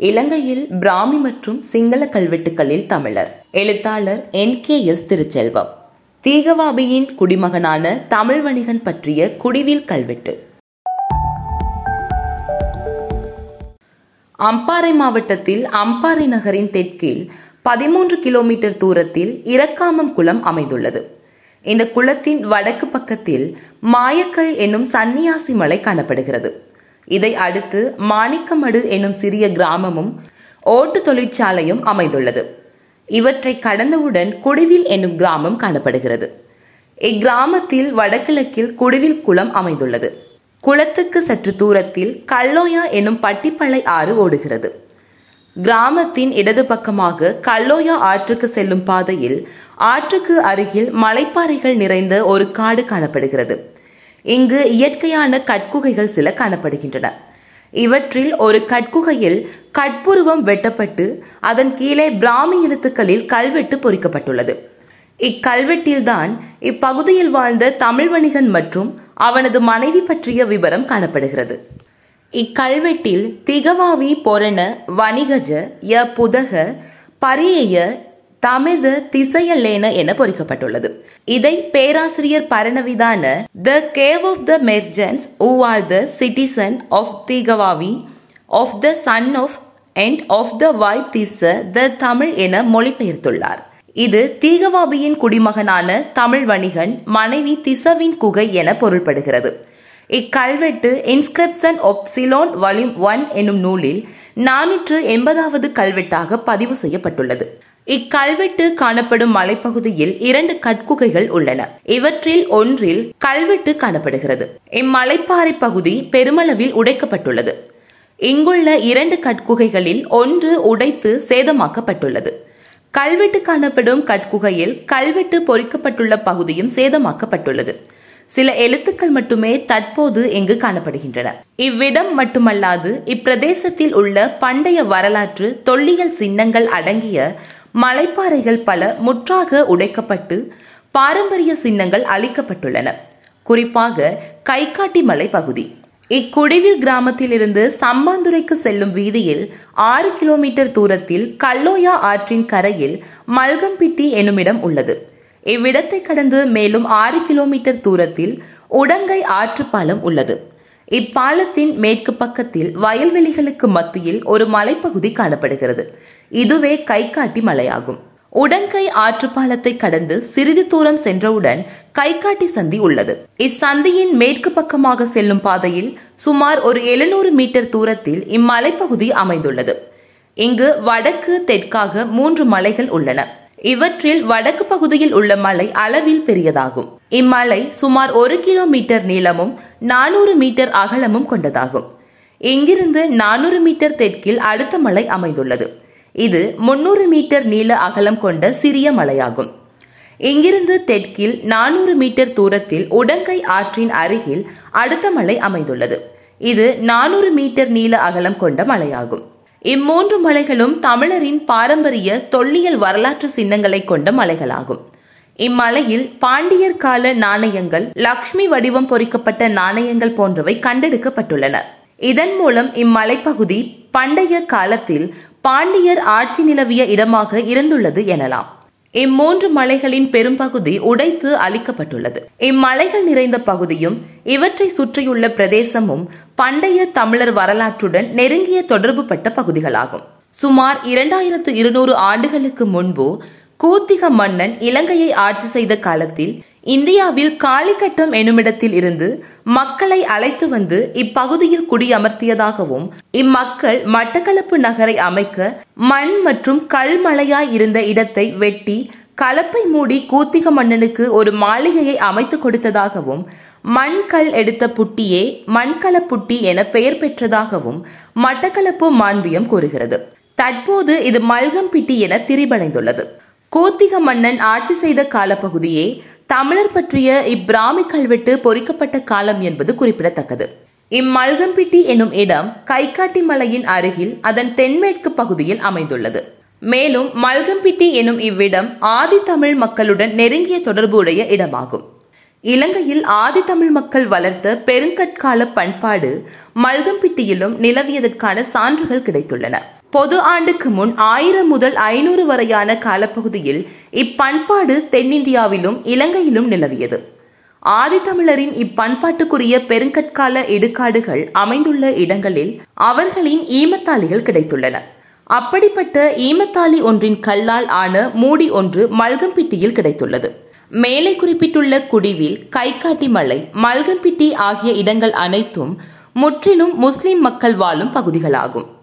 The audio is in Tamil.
இலங்கையில் பிராமி மற்றும் சிங்கள கல்வெட்டுகளில் தமிழர். எழுத்தாளர் என். கே. எஸ். திருச்செல்வம். தீகவாபியின் குடிமகனான தமிழ் வணிகன் பற்றிய குடிவில் கல்வெட்டு. அம்பாறை மாவட்டத்தில் அம்பாறை நகரின் தெற்கில் பதிமூன்று கிலோமீட்டர் தூரத்தில் இரக்காமம் குளம் அமைந்துள்ளது. இந்த குளத்தின் வடக்கு பக்கத்தில் மாயக்கள் என்னும் சன்னியாசி மலை காணப்படுகிறது. இதை அடுத்து மாணிக்கமடு என்னும் சிறிய கிராமமும் ஓட்டு தொழிற்சாலையும் அமைந்துள்ளது. இவற்றை கடந்தவுடன் குடிவில் என்னும் கிராமம் காணப்படுகிறது. இக்கிராமத்தில் வடகிழக்கில் குடிவில் குளம் அமைந்துள்ளது. குளத்துக்கு சற்று தூரத்தில் கல்லோயா என்னும் பட்டிப்பளை ஆறு ஓடுகிறது. கிராமத்தின் இடது பக்கமாக கல்லோயா ஆற்றுக்கு செல்லும் பாதையில் ஆற்றுக்கு அருகில் மலைப்பாறைகள் நிறைந்த ஒரு காடு காணப்படுகிறது. இங்கு இயற்கையான கட்குகைகள் சில காணப்படுகின்றன. இவற்றில் ஒரு கட்குகையில் கட்புருவம் வெட்டப்பட்டு அதன் கீழே பிராமி எழுத்துக்களில் கல்வெட்டு பொறிக்கப்பட்டுள்ளது. இக்கல்வெட்டில்தான் இப்பகுதியில் வாழ்ந்த தமிழ் வணிகன் மற்றும் அவனது மனைவி பற்றிய விவரம் காணப்படுகிறது. இக்கல்வெட்டில் திகவாவி பொரண வணிகஜ ய புதக பரியய தமித திசையல்லேன என பொறிக்கப்பட்டுள்ளது. இதை பேராசிரியர் Paranavitana the cave of the merchants uh or the citizen of Dighavapi of the son of and of the white Tissa the Tamil என மொழிபெயர்த்துள்ளார். இது தீகவாபியின் குடிமகனான தமிழ் வணிகன் மனைவி திசவின் குகை என பொருள்படுகிறது. இக்கல்வெட்டு inscription of Ceylon volume one என்னும் நூலில் நானூற்று எண்பதாவது கல்வெட்டாக பதிவு செய்யப்பட்டுள்ளது. இக்கல்வெட்டு காணப்படும் மலைப்பகுதியில் இரண்டு கட்குகைகள் உள்ளன. இவற்றில் ஒன்றில் கல்வெட்டு காணப்படுகிறது. இம்மலைப்பாறை பகுதி பெருமளவில் உடைக்கப்பட்டுள்ளது. இங்குள்ள இரண்டு கட்குகைகளில் ஒன்று உடைத்து சேதமாக்கப்பட்டுள்ளது. கல்வெட்டு காணப்படும் கற்குகையில் கல்வெட்டு பொறிக்கப்பட்டுள்ள பகுதியும் சேதமாக்கப்பட்டுள்ளது. சில எழுத்துக்கள் மட்டுமே தற்போது இங்கு காணப்படுகின்றன. இவ்விடம் மட்டுமல்லாது இப்பிரதேசத்தில் உள்ள பண்டைய வரலாற்று தொல்லியல் சின்னங்கள் அடங்கிய மலைப்பாறைகள் பல முற்றாக உடைக்கப்பட்டு பாரம்பரிய சின்னங்கள் அளிக்கப்பட்டுள்ளன குறிப்பாக கைகாட்டி மலை பகுதி. இக்குடிவில் கிராமத்திலிருந்து சம்பாந்துரைக்கு செல்லும் வீதியில் ஆறு கிலோமீட்டர் தூரத்தில் கல்லோயா ஆற்றின் கரையில் மல்கம்பிட்டி என்னுமிடம் உள்ளது. இவ்விடத்தை கடந்து மேலும் ஆறு கிலோமீட்டர் தூரத்தில் உடங்கை ஆற்று பாலம் உள்ளது. இப்பாலத்தின் மேற்கு பக்கத்தில் வயல்வெளிகளுக்கு மத்தியில் ஒரு மலைப்பகுதி காணப்படுகிறது. இதுவே கைகாட்டி மலையாகும். உடங்கை ஆற்றுப்பாலத்தை கடந்து சிறிது தூரம் சென்றவுடன் கைகாட்டி சந்தி உள்ளது. இச்சந்தியின் மேற்கு பக்கமாக செல்லும் பாதையில் சுமார் ஒரு எழுநூறு மீட்டர் தூரத்தில் இம்மலைப்பகுதி அமைந்துள்ளது. இங்கு வடக்கு தெற்காக மூன்று மலைகள் உள்ளன. இவற்றில் வடக்கு பகுதியில் உள்ள மலை அளவில் பெரியதாகும். இம்மலை சுமார் ஒரு கிலோமீட்டர் நீளமும் நானூறு மீட்டர் அகலமும் கொண்டதாகும். இங்கிருந்து நானூறு மீட்டர் தெற்கில் அடுத்த மலை அமைந்துள்ளது. இது முன்னூறு மீட்டர் நீள அகலம் கொண்ட சிறிய மலையாகும். இங்கிருந்து தெற்கில் நானூறு மீட்டர் தூரத்தில் உடங்கை ஆற்றின் அருகில் அடுத்த மலை அமைந்துள்ளது. இது நானூறு மீட்டர் நீள அகலம் கொண்ட மலையாகும். இம்மூன்று மலைகளும் தமிழரின் பாரம்பரிய தொல்லியல் வரலாற்று சின்னங்களை கொண்ட மலைகளாகும். இம்மலையில் பாண்டியர் கால நாணயங்கள் லக்ஷ்மி வடிவம் பொறிக்கப்பட்ட நாணயங்கள் போன்றவை கண்டெடுக்கப்பட்டுள்ளன. இதன் மூலம் இம்மலைப்பகுதி பண்டைய காலத்தில் பாண்டியர் ஆட்சி நிலவிய இடமாக இருந்துள்ளது எனலாம். இம்மூன்று மலைகளின் பெரும்பகுதி உடைத்து அளிக்கப்பட்டுள்ளது இம்மலைகள் நிறைந்த பகுதியும் இவற்றை சுற்றியுள்ள பிரதேசமும் பண்டைய தமிழர் வரலாற்றுடன் நெருங்கிய தொடர்பு பட்ட பகுதிகளாகும். சுமார் இரண்டாயிரத்து இருநூறு ஆண்டுகளுக்கு முன்பு கூத்திக மன்னன் இலங்கையை ஆட்சி செய்த காலத்தில் இந்தியாவில் காளிக்கட்டம் எனுமிடத்தில் இருந்து மக்களை அழைத்து வந்து இப்பகுதியில் குடியமர்த்தியதாகவும் இம்மக்கள் மட்டக்களப்பு நகரை அமைக்க மண் மற்றும் கல்மலையாய் இருந்த இடத்தை வெட்டி கலப்பை மூடி கூத்திக மன்னனுக்கு ஒரு மாளிகையை அமைத்து கொடுத்ததாகவும் மண்கல் எடுத்த புட்டியே மண்கலப்புட்டி என பெயர் பெற்றதாகவும் மட்டக்களப்பு மாண்பியம் கூறுகிறது. தற்போது இது மல்கம்பிட்டி என திரிபடைந்துள்ளது. கோத்திக மன்னன் ஆட்சி செய்த காலப்பகுதியே தமிழர் பற்றிய இப்பிராமி கல்வெட்டு பொறிக்கப்பட்ட காலம் என்பது குறிப்பிடத்தக்கது. இம்மல்கம்பிட்டி எனும் இடம் கைகாட்டி மலையின் அருகில் அதன் தென்மேற்கு பகுதியில் அமைந்துள்ளது. மேலும் மல்கம்பிட்டி எனும் இவ்விடம் ஆதித்தமிழ் மக்களுடன் நெருங்கிய தொடர்புடைய இடமாகும். இலங்கையில் ஆதித்தமிழ் மக்கள் வளர்த்த பெருங்கற்கால பண்பாடு மல்கம்பிட்டியிலும் நிலவியதற்கான சான்றுகள் கிடைத்துள்ளன. பொது ஆண்டுக்கு முன் ஆயிரம் முதல் ஐநூறு வரையான காலப்பகுதியில் இப்பண்பாடு தென்னிந்தியாவிலும் இலங்கையிலும் நிலவியது. ஆதித்தமிழரின் இப்பண்பாட்டுக்குரிய பெருங்கற்கால இடுகாடுகள் அமைந்துள்ள இடங்களில் அவர்களின் ஈமத்தாளிகள் கிடைத்துள்ளன. அப்படிப்பட்ட ஈமத்தாளி ஒன்றின் கல்லால் ஆன மூடி ஒன்று மல்கம்பிட்டியில் கிடைத்துள்ளது. மேலே குறிப்பிட்டுள்ள குடிவில் கைகாட்டி மலை மல்கம்பிட்டி ஆகிய இடங்கள் அனைத்தும் முற்றிலும் முஸ்லிம் மக்கள் வாழும் பகுதிகளாகும்.